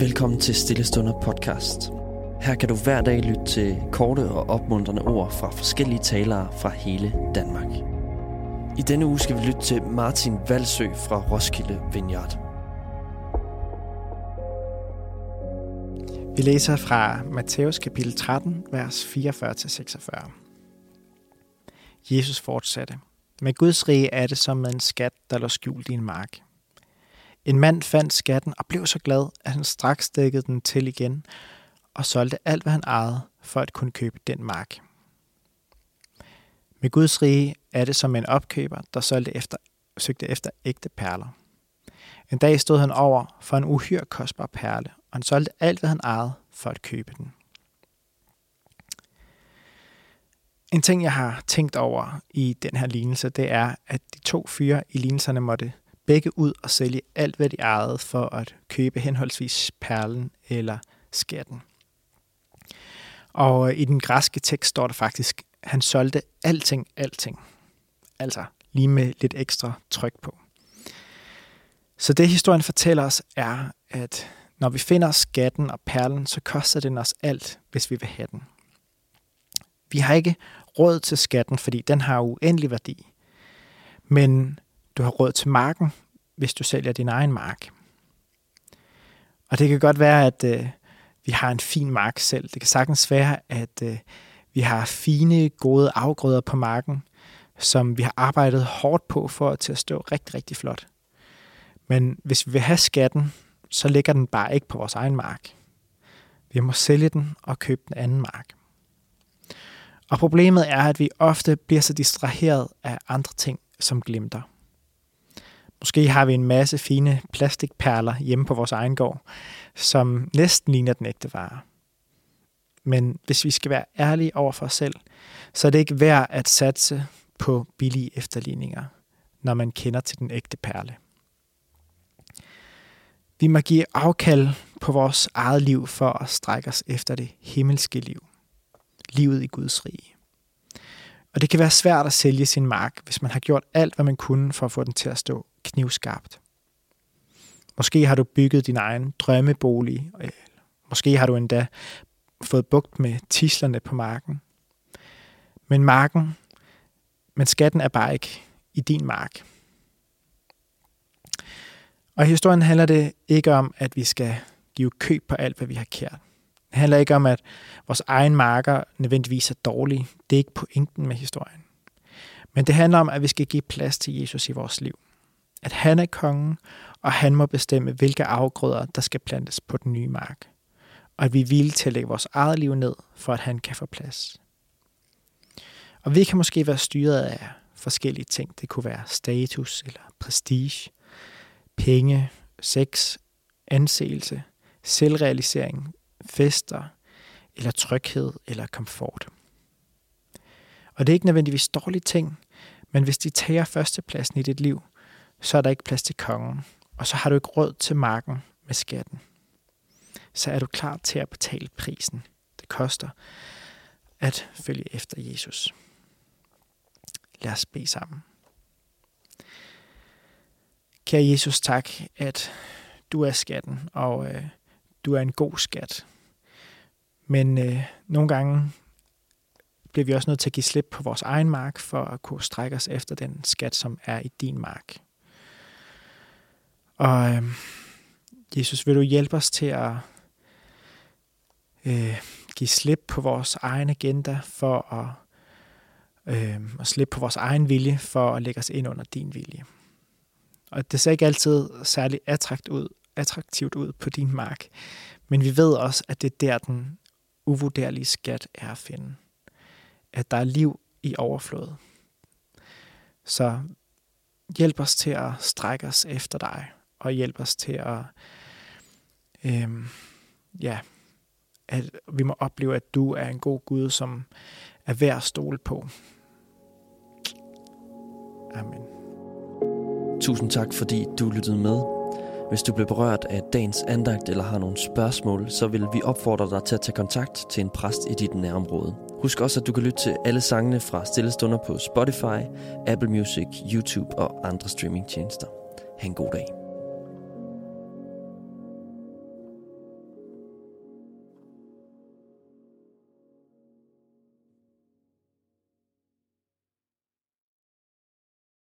Velkommen til Stillestunder podcast. Her kan du hver dag lytte til korte og opmuntrende ord fra forskellige talere fra hele Danmark. I denne uge skal vi lytte til Martin Valsø fra Roskilde Vineyard. Vi læser fra Matthæus kapitel 13, vers 44-46. Jesus fortsatte. Med Guds rige er det som med en skat, der lå skjult i en mark. En mand fandt skatten og blev så glad, at han straks dækkede den til igen og solgte alt, hvad han ejede, for at kunne købe den mark. Med Guds rige er det som en opkøber, der solgte efter, søgte efter ægte perler. En dag stod han over for en uhyre kostbar perle, og han solgte alt, hvad han ejede, for at købe den. En ting, jeg har tænkt over i den her lignelse, det er, at de to fyre i lignelserne måtte begge ud og sælge alt, hvad de ejede for at købe henholdsvis perlen eller skatten. Og øh, i den græske tekst står der faktisk, at han solgte alting, alting. Altså lige med lidt ekstra tryk på. Så det historien fortæller os er, at når vi finder skatten og perlen, så koster den os alt, hvis vi vil have den. Vi har ikke råd til skatten, fordi den har uendelig værdi. Men du har råd til marken, hvis du sælger din egen mark. Og det kan godt være, at øh, vi har en fin mark selv. Det kan sagtens være, at øh, vi har fine, gode afgrøder på marken, som vi har arbejdet hårdt på for at til at stå rigtig, rigtig flot. Men hvis vi vil have skatten, så ligger den bare ikke på vores egen mark. Vi må sælge den og købe den anden mark. Og problemet er, at vi ofte bliver så distraheret af andre ting, som glimter. Måske har vi en masse fine plastikperler hjemme på vores egen gård, som næsten ligner den ægte vare. Men hvis vi skal være ærlige over for os selv, så er det ikke værd at satse på billige efterligninger, når man kender til den ægte perle. Vi må give afkald på vores eget liv for at strække os efter det himmelske liv. Livet i Guds rige. Og det kan være svært at sælge sin mark, hvis man har gjort alt, hvad man kunne for at få den til at stå knivskarpt. Måske har du bygget din egen drømmebolig. Øh, måske har du endda fået bugt med tislerne på marken. Men marken, men skatten er bare ikke i din mark. Og i historien handler det ikke om, at vi skal give køb på alt, hvad vi har kært. Det handler ikke om, at vores egen marker nødvendigvis er dårlige. Det er ikke pointen med historien. Men det handler om, at vi skal give plads til Jesus i vores liv. At han er kongen, og han må bestemme, hvilke afgrøder, der skal plantes på den nye mark. Og at vi vil til at lægge vores eget liv ned, for at han kan få plads. Og vi kan måske være styret af forskellige ting. Det kunne være status eller prestige, penge, sex, anseelse, selvrealisering, fester, eller tryghed eller komfort. Og det er ikke nødvendigvis dårlige ting, men hvis de tager førstepladsen i dit liv, så er der ikke plads til kongen, og så har du ikke råd til marken med skatten. Så er du klar til at betale prisen. Det koster at følge efter Jesus. Lad os bede sammen. Kære Jesus, tak, at du er skatten, og øh, du er en god skat. Men øh, nogle gange bliver vi også nødt til at give slip på vores egen mark, for at kunne strække os efter den skat, som er i din mark. Og øh, Jesus, vil du hjælpe os til at øh, give slip på vores egen agenda for at, øh, at slippe på vores egen vilje for at lægge os ind under din vilje. Og det ser ikke altid særlig attrakt ud, attraktivt ud på din mark, men vi ved også, at det er der, den uvurderlige skat er at finde. At der er liv i overflod. Så hjælp os til at strække os efter dig, og hjælp os til at, øhm, ja, at vi må opleve, at du er en god Gud, som er værd at stole på. Amen. Tusind tak, fordi du lyttede med. Hvis du blev berørt af dagens andagt eller har nogle spørgsmål, så vil vi opfordre dig til at tage kontakt til en præst i dit nærområde. Husk også, at du kan lytte til alle sangene fra Stillestunder på Spotify, Apple Music, YouTube og andre streamingtjenester. Ha' en god dag.